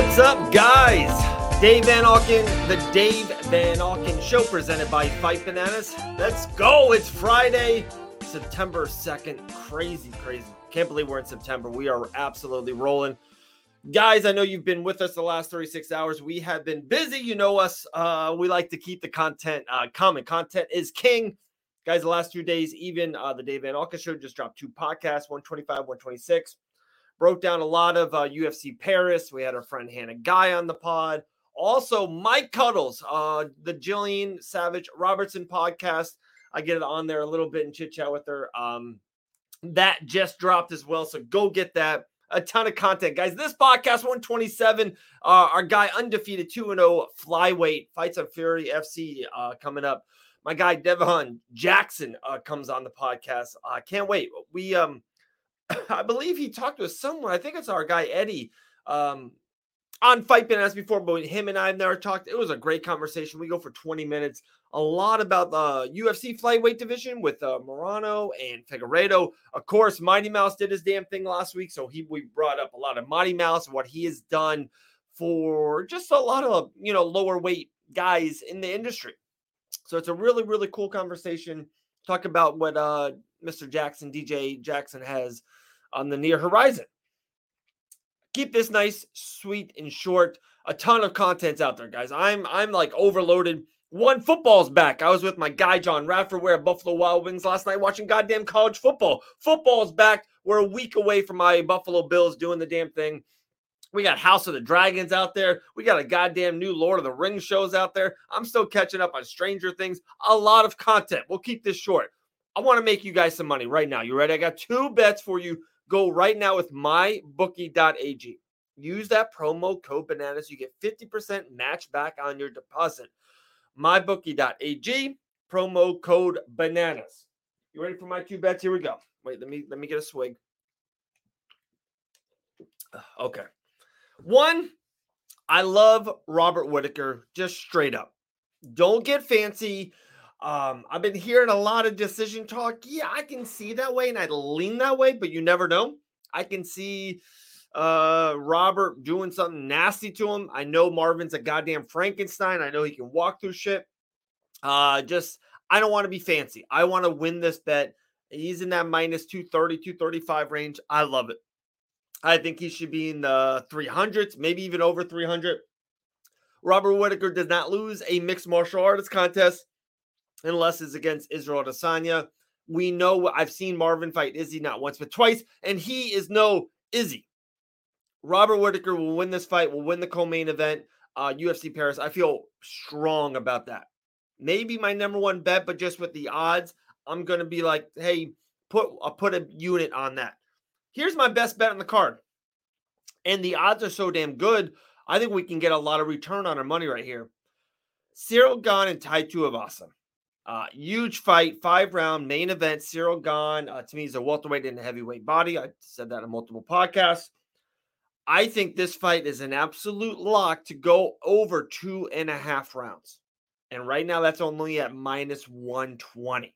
What's up, guys? Dave Van Auken, the Dave Van Auken Show, presented by Fight Bananas. Let's go! It's Friday, September 2nd. Crazy, crazy. Can't believe we're in September. We are absolutely rolling. Guys, I know you've been with us the last 36 hours. We have been busy. You know us. Uh, we like to keep the content uh, coming. Content is king. Guys, the last few days, even uh, the Dave Van Auken Show just dropped two podcasts 125, 126. Broke down a lot of uh, UFC Paris. We had our friend Hannah Guy on the pod. Also, Mike Cuddles, uh, the Jillian Savage Robertson podcast. I get it on there a little bit and chit chat with her. Um, that just dropped as well. So go get that. A ton of content, guys. This podcast 127, uh, our guy undefeated 2 0 flyweight fights on Fury FC uh, coming up. My guy Devon Jackson uh, comes on the podcast. I can't wait. We um I believe he talked with someone. I think it's our guy Eddie um, on Fight Bananas before, but him and I have never talked. It was a great conversation. We go for 20 minutes, a lot about the UFC flyweight division with uh, Moreno and Figueiredo. Of course, Mighty Mouse did his damn thing last week, so he we brought up a lot of Mighty Mouse and what he has done for just a lot of you know lower weight guys in the industry. So it's a really really cool conversation. Talk about what uh, Mr. Jackson, DJ Jackson, has on the near horizon. Keep this nice, sweet, and short. A ton of content's out there, guys. I'm I'm like overloaded. One football's back. I was with my guy John Radford. We're at Buffalo Wild Wings last night watching goddamn college football. Football's back. We're a week away from my Buffalo Bills doing the damn thing. We got House of the Dragons out there. We got a goddamn new Lord of the Rings shows out there. I'm still catching up on Stranger Things. A lot of content. We'll keep this short. I want to make you guys some money right now. You ready? I got two bets for you Go right now with mybookie.ag. Use that promo code bananas. You get 50% match back on your deposit. Mybookie.ag, promo code bananas. You ready for my two bets? Here we go. Wait, let me let me get a swig. Okay. One, I love Robert Whittaker just straight up. Don't get fancy. Um, I've been hearing a lot of decision talk. Yeah, I can see that way and I'd lean that way, but you never know. I can see uh Robert doing something nasty to him. I know Marvin's a goddamn Frankenstein. I know he can walk through shit. Uh just I don't want to be fancy. I want to win this bet. He's in that minus 230, 235 range. I love it. I think he should be in the 300s, maybe even over 300. Robert Whittaker does not lose a mixed martial arts contest unless it's against Israel Adesanya. We know I've seen Marvin fight Izzy not once but twice, and he is no Izzy. Robert Whittaker will win this fight, will win the co-main event, uh, UFC Paris. I feel strong about that. Maybe my number one bet, but just with the odds, I'm gonna be like, hey, put I'll put a unit on that. Here's my best bet on the card, and the odds are so damn good. I think we can get a lot of return on our money right here. Cyril Gane and Tai Tuivasa. Uh, huge fight, five round main event. Cyril Gane uh, to me is a welterweight and a heavyweight body. I said that in multiple podcasts. I think this fight is an absolute lock to go over two and a half rounds. And right now, that's only at minus 120.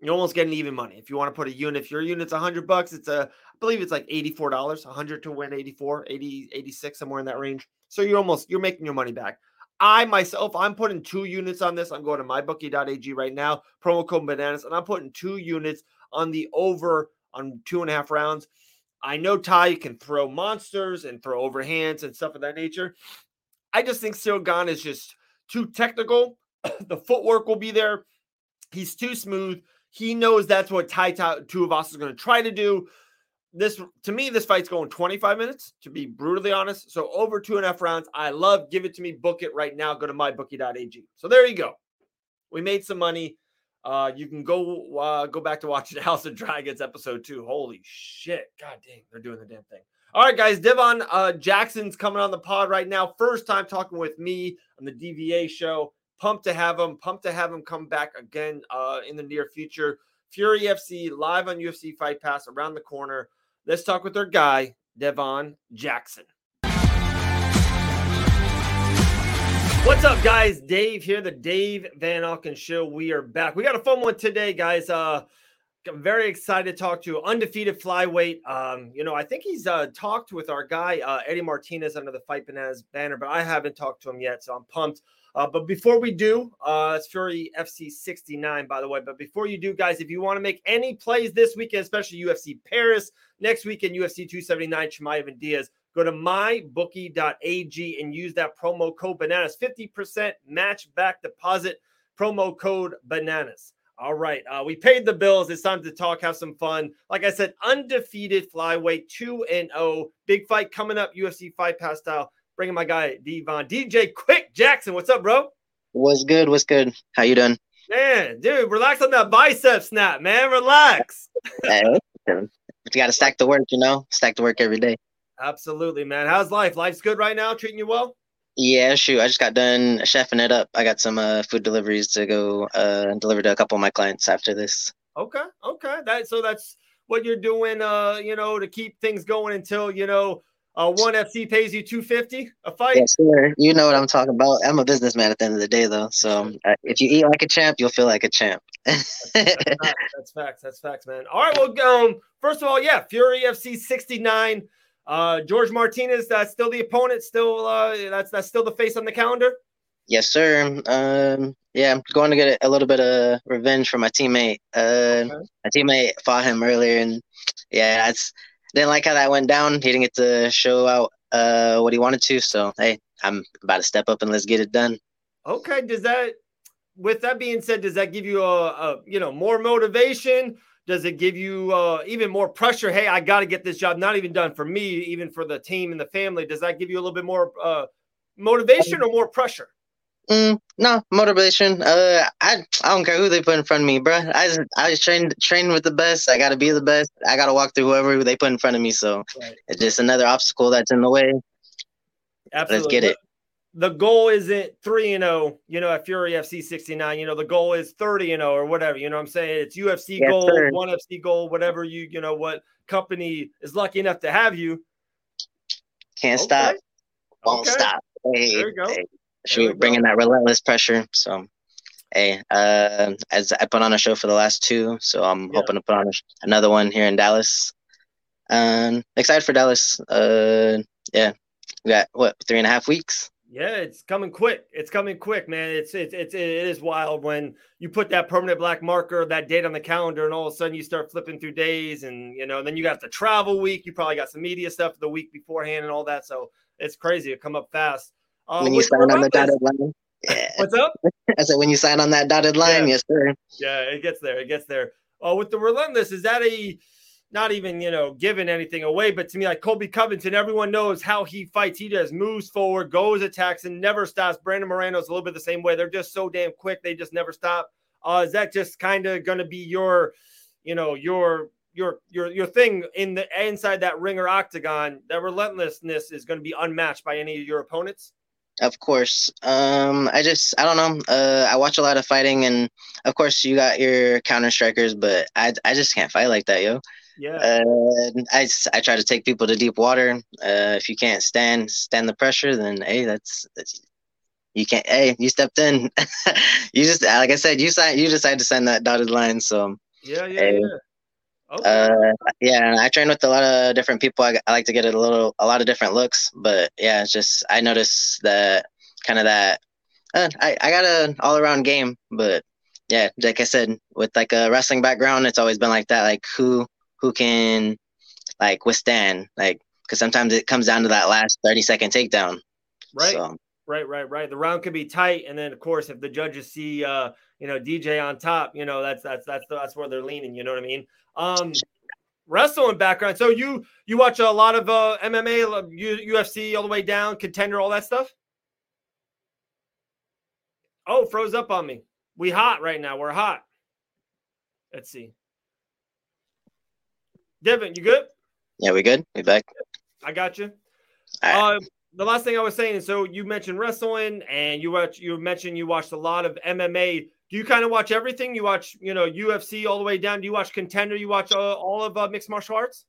You're almost getting even money. If you want to put a unit, if your unit's 100 bucks, it's a, I believe it's like $84, 100 to win 84, 80, 86, somewhere in that range. So you're almost, you're making your money back. I myself, I'm putting two units on this. I'm going to mybookie.ag right now, promo code bananas, and I'm putting two units on the over on two and a half rounds. I know Tai can throw monsters and throw overhands and stuff of that nature. I just think Cyril Gane is just too technical. the footwork will be there. He's too smooth. He knows that's what Tai Tuivasa is going to try to do this to me, this fight's going 25 minutes, to be brutally honest. So over two and a half rounds. I love give it to me, book it right now. Go to mybookie.ag. So there you go. We made some money. Uh, you can go uh, go back to watching House of Dragons episode two. Holy shit. God dang, they're doing the damn thing. All right, guys. Devon uh, Jackson's coming on the pod right now. First time talking with me on the DVA show. Pumped to have him. Pumped to have him come back again uh, in the near future. Fury FC live on UFC Fight Pass around the corner. Let's talk with our guy, Devon Jackson. What's up, guys? Dave here, the Dave Van Auken Show. We are back. We got a fun one today, guys. Uh, I'm very excited to talk to undefeated flyweight. Um, you know, I think he's uh, talked with our guy uh, Eddie Martinez under the Fight Bananas banner, but I haven't talked to him yet, so I'm pumped. Uh, but before we do, uh, it's Fury FC 69, by the way. But before you do, guys, if you want to make any plays this weekend, especially UFC Paris, next weekend, UFC 279, Chimaev and Diaz, go to mybookie.ag and use that promo code bananas. 50% match back deposit, promo code bananas. All right. Uh, we paid the bills. It's time to talk, have some fun. Like I said, undefeated flyweight, 2 and 0. Big fight coming up, UFC Fight Pass style bringing my guy Devon DJ Quick Jackson. What's up, bro? What's good? What's good? How you doing? Man, dude, relax on that bicep snap, man. Relax. you got to stack the work, you know, stack the work every day. Absolutely, man. How's life? Life's good right now. Treating you well? Yeah, shoot. I just got done chefing it up. I got some uh, food deliveries to go uh, deliver to a couple of my clients after this. Okay, okay. That so that's what you're doing. Uh, you know, to keep things going until you know uh, one FC pays you two fifty a fight. Yes, sir. You know what I'm talking about. I'm a businessman at the end of the day, though. So uh, if you eat like a champ, you'll feel like a champ. that's, facts, that's, facts. That's facts, man. All right. Well, um, first of all, yeah, Fury FC 69. Uh, George Martinez. That's still the opponent. Still, uh, that's that's still the face on the calendar. Yes, sir. Um, yeah, I'm going to get a, little bit of revenge for my teammate. Uh, okay. My teammate fought him earlier, and yeah, that's didn't like how that went down. He didn't get to show out uh, what he wanted to. So hey, I'm about to step up and let's get it done. Okay. Does that, with that being said, does that give you a, a you know more motivation? Does it give you uh, even more pressure? Hey, I got to get this job not even done for me, even for the team and the family. Does that give you a little bit more uh, motivation or more pressure? Mm, no motivation. Uh, I I don't care who they put in front of me, bro. I just I just train train with the best. I got to be the best. I got to walk through whoever they put in front of me. So right. it's just another obstacle that's in the way. Absolutely. Let's get it. The goal isn't three and zero. Oh, you know, at Fury FC sixty nine. You know, the goal is thirty and zero or whatever. You know, what I'm saying it's UFC yes, goal, sir. one FC goal, whatever you you know what company is lucky enough to have you. Can't okay. stop. Won't okay. stop. Hey, there you go. Hey she bringing that relentless pressure. So, hey, uh, as I put on a show for the last two, so I'm yeah. hoping to put on another one here in Dallas. Um, excited for Dallas. Uh, yeah, we got what three and a half weeks. Yeah, it's coming quick. It's coming quick, man. It's it's it's it is wild when you put that permanent black marker, that date on the calendar, and all of a sudden you start flipping through days, and you know, then you got the travel week. You probably got some media stuff the week beforehand and all that. So it's crazy. It come up fast. Uh, when you sign on the dotted line. Yeah. What's up? I said when you sign on that dotted line, yeah. yes, sir. Yeah, it gets there. It gets there. Uh, with the relentless, is that a not even you know giving anything away, but to me, like Colby Covington, everyone knows how he fights. He just moves forward, goes, attacks, and never stops. Brandon Moreno's a little bit the same way. They're just so damn quick; they just never stop. Uh, is that just kind of going to be your, you know, your your your your thing in the inside that ring or octagon? That relentlessness is going to be unmatched by any of your opponents. Of course. Um, I just I don't know. Uh, I watch a lot of fighting, and of course you got your counter strikers, but I I just can't fight like that, yo. Yeah. Uh, I I try to take people to deep water. Uh, if you can't stand stand the pressure, then hey, that's that's you can't. Hey, you stepped in. you just like I said, you signed. You decided to send that dotted line. So yeah, yeah, hey, yeah. Okay. Uh, yeah, I train with a lot of different people. I, I like to get a little, a lot of different looks, but yeah, it's just I notice that kind of that. Uh, I I got an all around game, but yeah, like I said, with like a wrestling background, it's always been like that. Like who who can like withstand like because sometimes it comes down to that last thirty second takedown. Right. So. Right, right, right. The round could be tight, and then of course, if the judges see, uh, you know, DJ on top, you know, that's that's that's that's where they're leaning. You know what I mean? Um, wrestling background. So you you watch a lot of uh, MMA, UFC, all the way down, contender, all that stuff. Oh, froze up on me. We hot right now. We're hot. Let's see. Devin, you good? Yeah, we good. We back. I got you. Right. Uh, the last thing I was saying, so you mentioned wrestling, and you watch. You mentioned you watched a lot of MMA do you kind of watch everything? You watch, you know, UFC all the way down. Do you watch Contender? You watch uh, all of uh, mixed martial arts?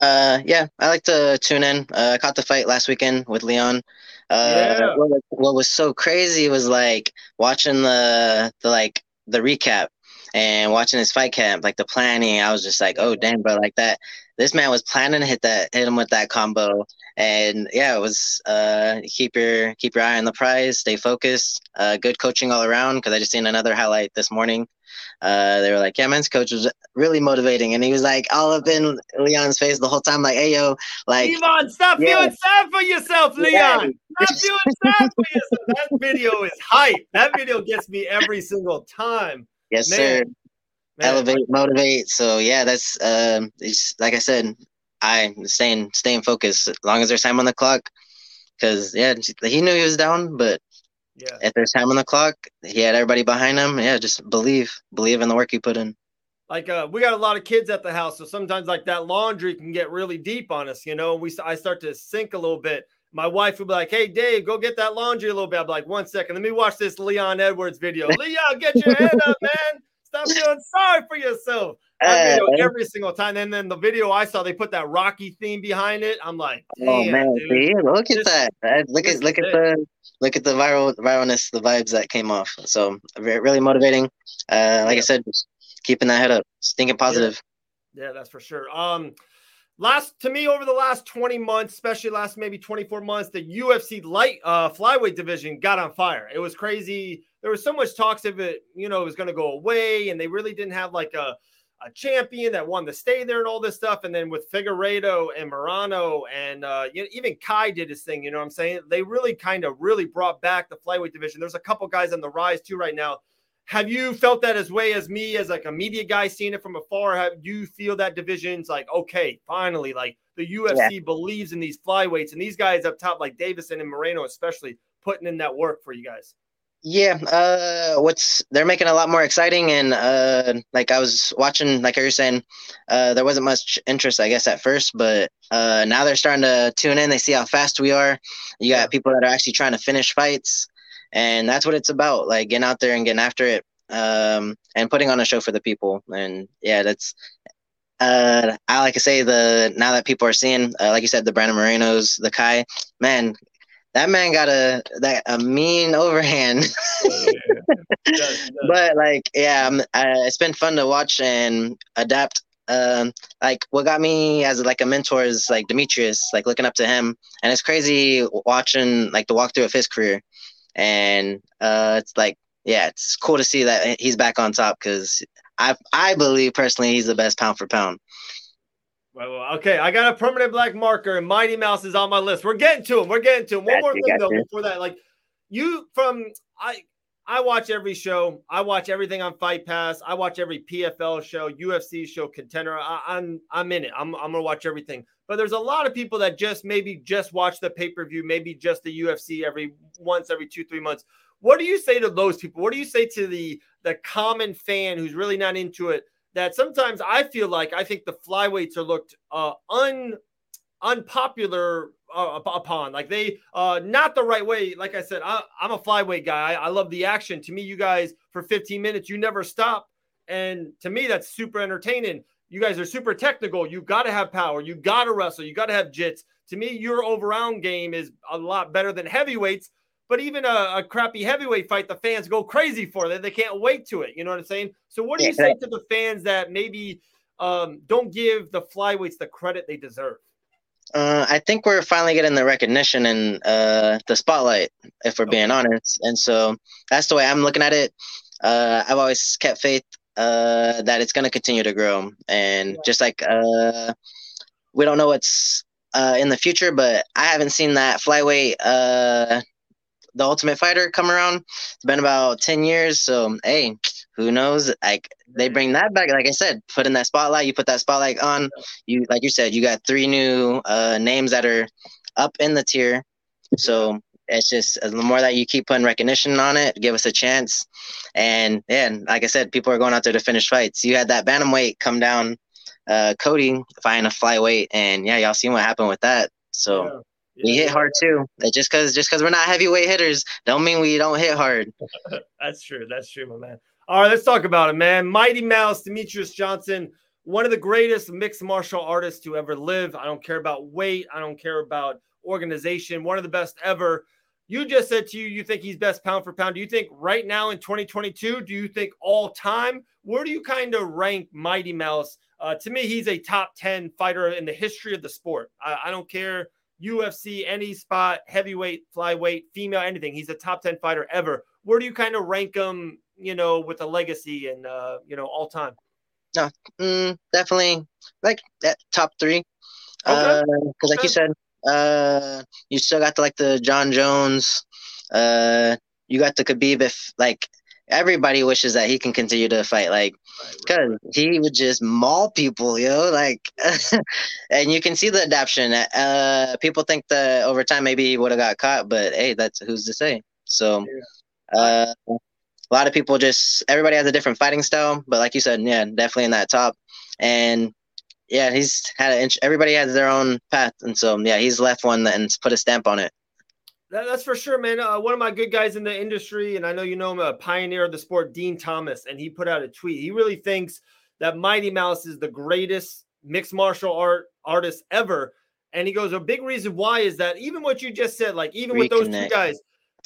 Uh, yeah, I like to tune in. Uh, I caught the fight last weekend with Leon. Uh, yeah. what, what was so crazy was like watching the the like the recap, and watching his fight camp, like the planning, I was just like, oh damn, bro, like that. This man was planning to hit that, hit him with that combo, and yeah, it was uh, keep your keep your eye on the prize, stay focused. Uh, good coaching all around. Because I just seen another highlight this morning. Uh, they were like, yeah, men's coach was really motivating, and he was like all up in Leon's face the whole time, like, hey yo, like, Leon, stop yeah. feeling sad for yourself, Leon. Yeah. Stop feeling sad for yourself. That video is hype. That video gets me every single time. Yes, Man. sir. Man. Elevate, motivate. So yeah, that's um, it's like I said, I staying staying focused as long as there's time on the clock. Because yeah, he knew he was down, but yeah, if there's time on the clock, he had everybody behind him. Yeah, just believe, believe in the work you put in. Like uh, we got a lot of kids at the house, so sometimes like that laundry can get really deep on us. You know, we I start to sink a little bit. My wife would be like, "Hey, Dave, go get that laundry a little bit." I'm like, "One second, let me watch this Leon Edwards video." Leon, get your head up, man. Stop feeling sorry for yourself. Uh, every single time. And then the video I saw, they put that Rocky theme behind it. I'm like, oh man, dude. see, look at that. Look at look at the look at the viral viralness, the vibes that came off. So really motivating. Uh, like yeah. I said, just keeping that head up, thinking positive. Yeah. yeah, that's for sure. Um, last to me over the last 20 months especially last maybe 24 months the ufc light uh flyweight division got on fire it was crazy there was so much talks of it, you know, it was going to go away, and they really didn't have like a, a champion that wanted to stay there and all this stuff. And then with Figueiredo and Moreno and uh, you know, even Kai did his thing, you know what I'm saying? They really kind of really brought back the flyweight division. There's a couple guys on the rise too right now. Have you felt that as way as me, as like a media guy seeing it from afar? Have you feel that division's like, okay, finally, like the UFC yeah. believes in these flyweights and these guys up top, like Deiveson and Moreno, especially putting in that work for you guys? Yeah, uh, what's they're making a lot more exciting, and uh, like I was watching, like you were saying, uh, there wasn't much interest, I guess, at first, but uh, now they're starting to tune in. They see how fast we are. You got people that are actually trying to finish fights, and that's what it's about, like getting out there and getting after it, um, and putting on a show for the people. And yeah, that's uh, I like to say the now that people are seeing, uh, like you said, the Brandon Morenos, the Kai, man, that man got a that a mean overhand. but like, yeah, uh, it's been fun to watch and adapt. Um, like what got me as like a mentor is like Demetrious, like looking up to him, and it's crazy watching like the walkthrough of his career, and uh, it's like, yeah, it's cool to see that he's back on top because I I believe personally he's the best pound for pound. Well, okay, I got a permanent black marker, and Mighty Mouse is on my list. We're getting to him. We're getting to him. One more thing though before that, like you from I I watch every show. I watch everything on Fight Pass. I watch every PFL show, UFC show, Contender. I, am I'm, I'm in it. I'm I'm gonna watch everything. But there's a lot of people that just maybe just watch the pay per view, maybe just the UFC every once every two three months. What do you say to those people? What do you say to the the common fan who's really not into it? that sometimes I feel like I think the flyweights are looked uh, un unpopular uh, upon. Like they uh not the right way. Like i said I, am a flyweight guy. I, I, love the action. To me you guys for 15 minutes you never stop. And to me that's super entertaining. You guys are super technical. You got to have power. You got to wrestle. You got to have jits. To me your overround game is a lot better than heavyweights. But even a, a, crappy heavyweight fight, the fans go crazy for it. They can't wait to it. You know what I'm saying? So, what do you say to the fans that maybe um, don't give the flyweights the credit they deserve? Uh, I think we're finally getting the recognition and uh, the spotlight, if we're okay. being honest. And so that's the way I'm looking at it. Uh, I've always kept faith uh, that it's going to continue to grow. And just like uh, we don't know what's uh, in the future, but I haven't seen that flyweight the Ultimate Fighter come around. It's been about ten years, so hey, who knows? Like they bring that back. Like I said, put in that spotlight. You put that spotlight on. You like you said, you got three new uh, names that are up in the tier. So it's just the more that you keep putting recognition on it, give us a chance. And yeah, like I said, people are going out there to finish fights. You had that bantamweight come down, uh, Cody fighting a flyweight, and yeah, y'all seen what happened with that. So. We hit hard too. Just because just because we're not heavyweight hitters, don't mean we don't hit hard. That's true. That's true, my man. All right, let's talk about it, man. Mighty Mouse, Demetrious Johnson, one of the greatest mixed martial artists to ever live. I don't care about weight. I don't care about organization. One of the best ever. You just said to you, you think he's best pound for pound. Do you think right now in 2022? Do you think all time? Where do you kind of rank Mighty Mouse? Uh, to me, he's a top 10 fighter in the history of the sport. I, I don't care UFC, any spot, heavyweight, flyweight, female, anything. He's a top 10 fighter ever. Where do you kind of rank him, you know, with a legacy and, uh, you know, all time? No, mm, definitely like that top three. Because, okay. uh, like okay. you said, uh, you still got the, like the Jon Jones. Uh, you got the Khabib. If like everybody wishes that he can continue to fight, like, because he would just maul people, yo. Like, and you can see the adaptation. Uh, people think that over time maybe he would have got caught, but hey, that's who's to say. So, uh, a lot of people just everybody has a different fighting style, but like you said, yeah, definitely in that top. And yeah, he's had an inch, everybody has their own path, and so yeah, he's left one and put a stamp on it. That, that's for sure, man. Uh, one of my good guys in the industry, and I know you know him, a pioneer of the sport, Dean Thomas, and he put out a tweet. He really thinks that Mighty Mouse is the greatest mixed martial art artist ever. And he goes, a big reason why is that even what you just said, like even Reconnect. with those two guys,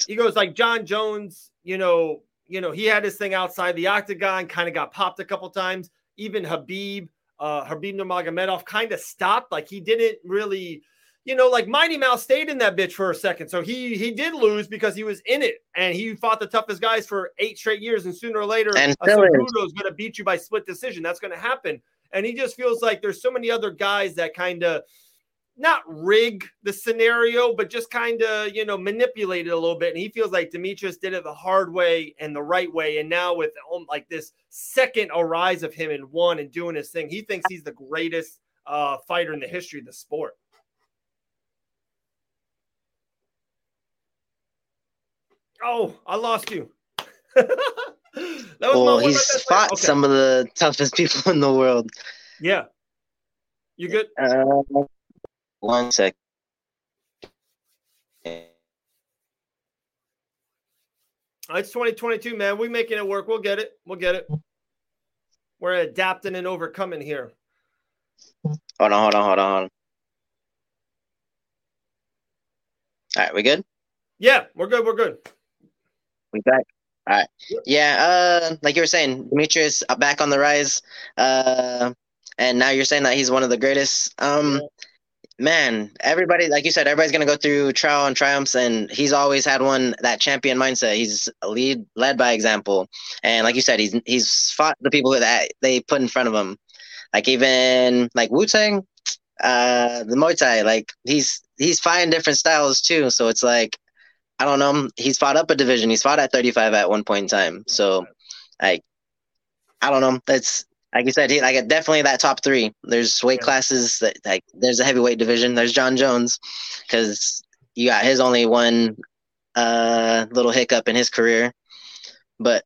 he goes like Jon Jones, you know, you know, he had his thing outside the octagon, kind of got popped a couple times. Even Habib, uh, Khabib Nurmagomedov kind of stopped. Like he didn't really, you know, like Mighty Mouse stayed in that bitch for a second. So he he did lose because he was in it and he fought the toughest guys for eight straight years. And sooner or later, and a Cejudo is going to beat you by split decision. That's going to happen. And he just feels like there's so many other guys that kind of not rig the scenario, but just kind of, you know, manipulate it a little bit. And he feels like Demetrious did it the hard way and the right way. And now with um, like this second arise of him in one and doing his thing, he thinks he's the greatest uh, fighter in the history of the sport. Oh, I lost you. well, he's fought okay. some of the toughest people in the world. Yeah. You good? Uh, one sec. It's 2022, man. We making it work. We'll get it. We'll get it. We're adapting and overcoming here. Hold on, hold on, hold on, hold on. All right, we good? Yeah, we're good. We're good. Back. All right. Yeah, uh, like you were saying, Demetrious back on the rise. Uh, and now you're saying that he's one of the greatest. Um, man, everybody, like you said, everybody's gonna go through trial and triumphs, and he's always had one that champion mindset. He's lead led by example, and like you said, he's he's fought the people that they put in front of him, like even like Wu Tang, uh, the Muay Thai, like he's he's fighting different styles too. So it's like, I don't know, he's fought up a division. He's fought at 35 at one point in time. So, like, I don't know. That's like you said, he like definitely that top three. There's weight classes that like there's a heavyweight division. There's Jon Jones because you got his only one uh little hiccup in his career, but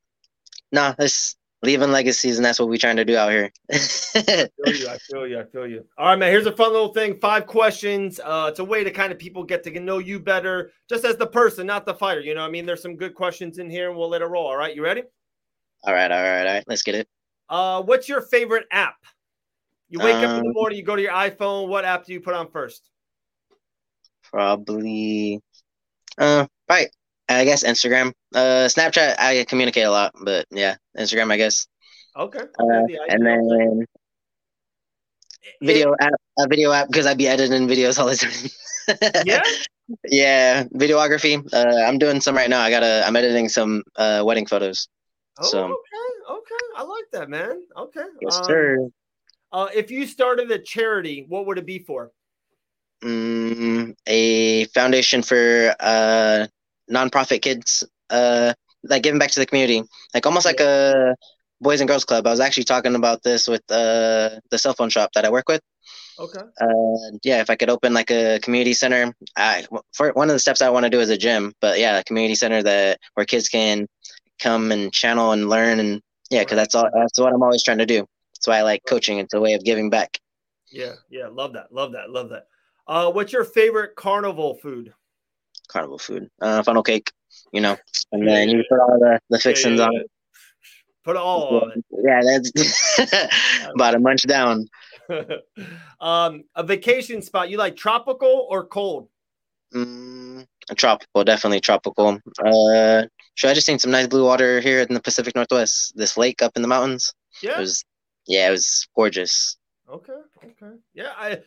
no, nah, it's leaving legacies, and that's what we're trying to do out here. I feel you. I feel you. I feel you. All right, man. Here's a fun little thing. Five questions. Uh, it's a way to kind of people get to know you better, just as the person, not the fighter. You know, I mean, there's some good questions in here, and we'll let it roll. All right, you ready? All right, all right, all right. Let's get it. Uh, what's your favorite app? You wake um, up in the um, morning, you go to your iPhone. What app do you put on first? Probably, uh, right. I guess Instagram. Uh, Snapchat. I communicate a lot, but yeah, Instagram. I guess. Okay. Uh, and then video it, app, a video app because I'd be editing videos all the time. yeah. Yeah, videography. Uh, I'm doing some right now. I gotta. I'm editing some uh, wedding photos. Oh, so. okay, okay. I like that, man. Okay. Yes, um, sir. Uh, if you started a charity, what would it be for? Mm, a foundation for uh, nonprofit kids, uh, like giving back to the community, like almost like a boys and girls club. I was actually talking about this with uh, the cell phone shop that I work with. Okay. Uh, yeah, if I could open like a community center, I for one of the steps I want to do is a gym, but yeah, a community center that where kids can come and channel and learn and yeah, because that's all that's what I'm always trying to do. That's why I like coaching. It's a way of giving back. Yeah, yeah, love that, love that, love that. Uh, what's your favorite carnival food? Carnival food, uh, funnel cake, you know, and then you put all the the fixings yeah, yeah, on it. Put it all on it. Yeah, that's about a munch down. um, a vacation spot. You like tropical or cold? Mm, tropical, definitely tropical. Uh, sure, I just seen some nice blue water here in the Pacific Northwest. This lake up in the mountains. Yeah. It was, yeah, it was gorgeous. Okay. Okay. Yeah. I.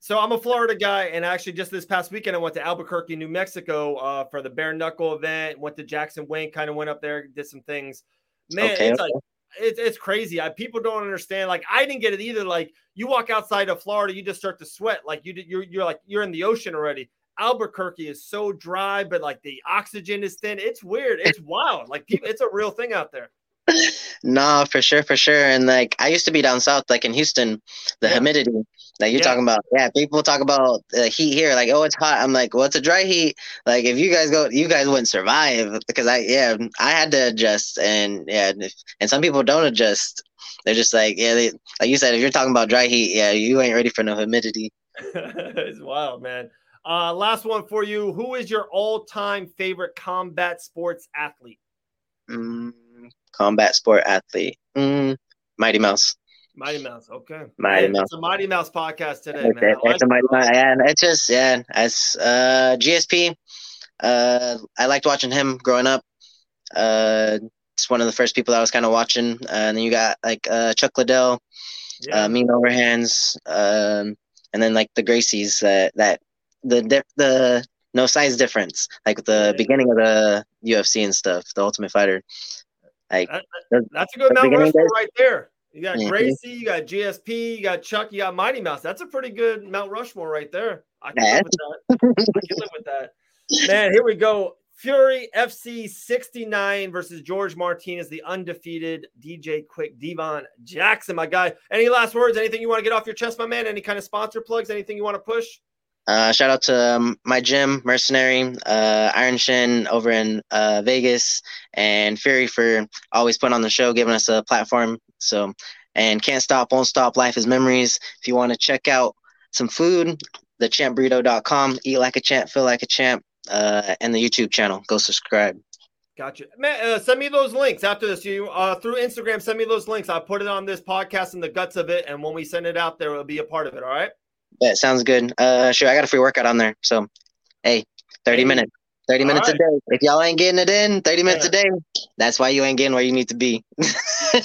So I'm a Florida guy, and actually, just this past weekend, I went to Albuquerque, New Mexico, uh, for the bare knuckle event. Went to Jackson Wink, kind of went up there, did some things. Man, Okay, it's like it's it's crazy. I, people don't understand. Like I didn't get it either. Like you walk outside of Florida, you just start to sweat. Like you did, you're you're like you're in the ocean already. Albuquerque is so dry, but like the oxygen is thin. It's weird. It's wild. Like people, it's a real thing out there. No, for sure, for sure. And like I used to be down south, like in Houston, the Yeah. humidity that you're Yeah. talking about. Yeah, people talk about the heat here, like, oh, it's hot. I'm like, well, it's a dry heat. Like if you guys go, you guys wouldn't survive because I, yeah, I had to adjust, and yeah, and some people don't adjust. They're just like, yeah, they, like you said, if you're talking about dry heat, yeah, you ain't ready for no humidity. it's wild, man. Uh, last one for you. Who is your all-time favorite combat sports athlete? Mm, combat sport athlete, mm, Mighty Mouse. Mighty Mouse. Okay. Mighty Man, Mouse. It's a Mighty Mouse podcast today, It's, man. I like a. Mighty Mouse. Yeah, and it's just yeah, as uh, GSP. Uh, I liked watching him growing up. Uh, it's one of the first people I was kind of watching. Uh, and then you got like uh, Chuck Liddell, Yeah. uh, Mean Overhands, um, and then like the Gracies. That that the dif- the no size difference, like the Yeah. beginning of the UFC and stuff, the Ultimate Fighter. Like That- the- That's a good Mount Rushmore right there. You got Mhm. Gracie, you got GSP, you got Chuck, you got Mighty Mouse. That's a pretty good Mount Rushmore right there. I can live with that. I can live with that. Man, here we go. Fury FC 69 versus George Martinez, the undefeated DJ Quick Devon Jackson, my guy. Any last words? Anything you want to get off your chest, my man? Any kind of sponsor plugs? Anything you want to push? Uh, shout out to um, my gym, Mercenary, uh, Iron Shin over in uh, Vegas, and Fury for always putting on the show, giving us a platform. So, and can't stop, won't stop. Life is memories. If you want to check out some food, thechampburrito.com. Eat like a champ, feel like a champ. Uh, and the YouTube channel. Go subscribe. Gotcha. Man, uh, send me those links after this. You uh, through Instagram, send me those links. I'll put it on this podcast and the guts of it. And when we send it out there, it'll be a part of it. All right. That sounds good. Uh, sure, I got a free workout on there. So, hey, 30 Hey. minutes. 30 All minutes right. a day. If y'all ain't getting it in, 30 minutes Yeah. a day, that's why you ain't getting where you need to be. Right,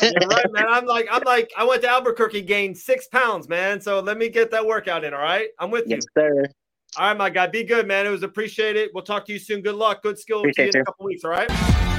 man. I'm like, I'm like, I went to Albuquerque, gained six pounds, man. So let me get that workout in. All right. I'm with yes, you. sir. All right, my guy. Be good, man. It was appreciated. We'll talk to you soon. Good luck. Good skill to you in a couple weeks. All right.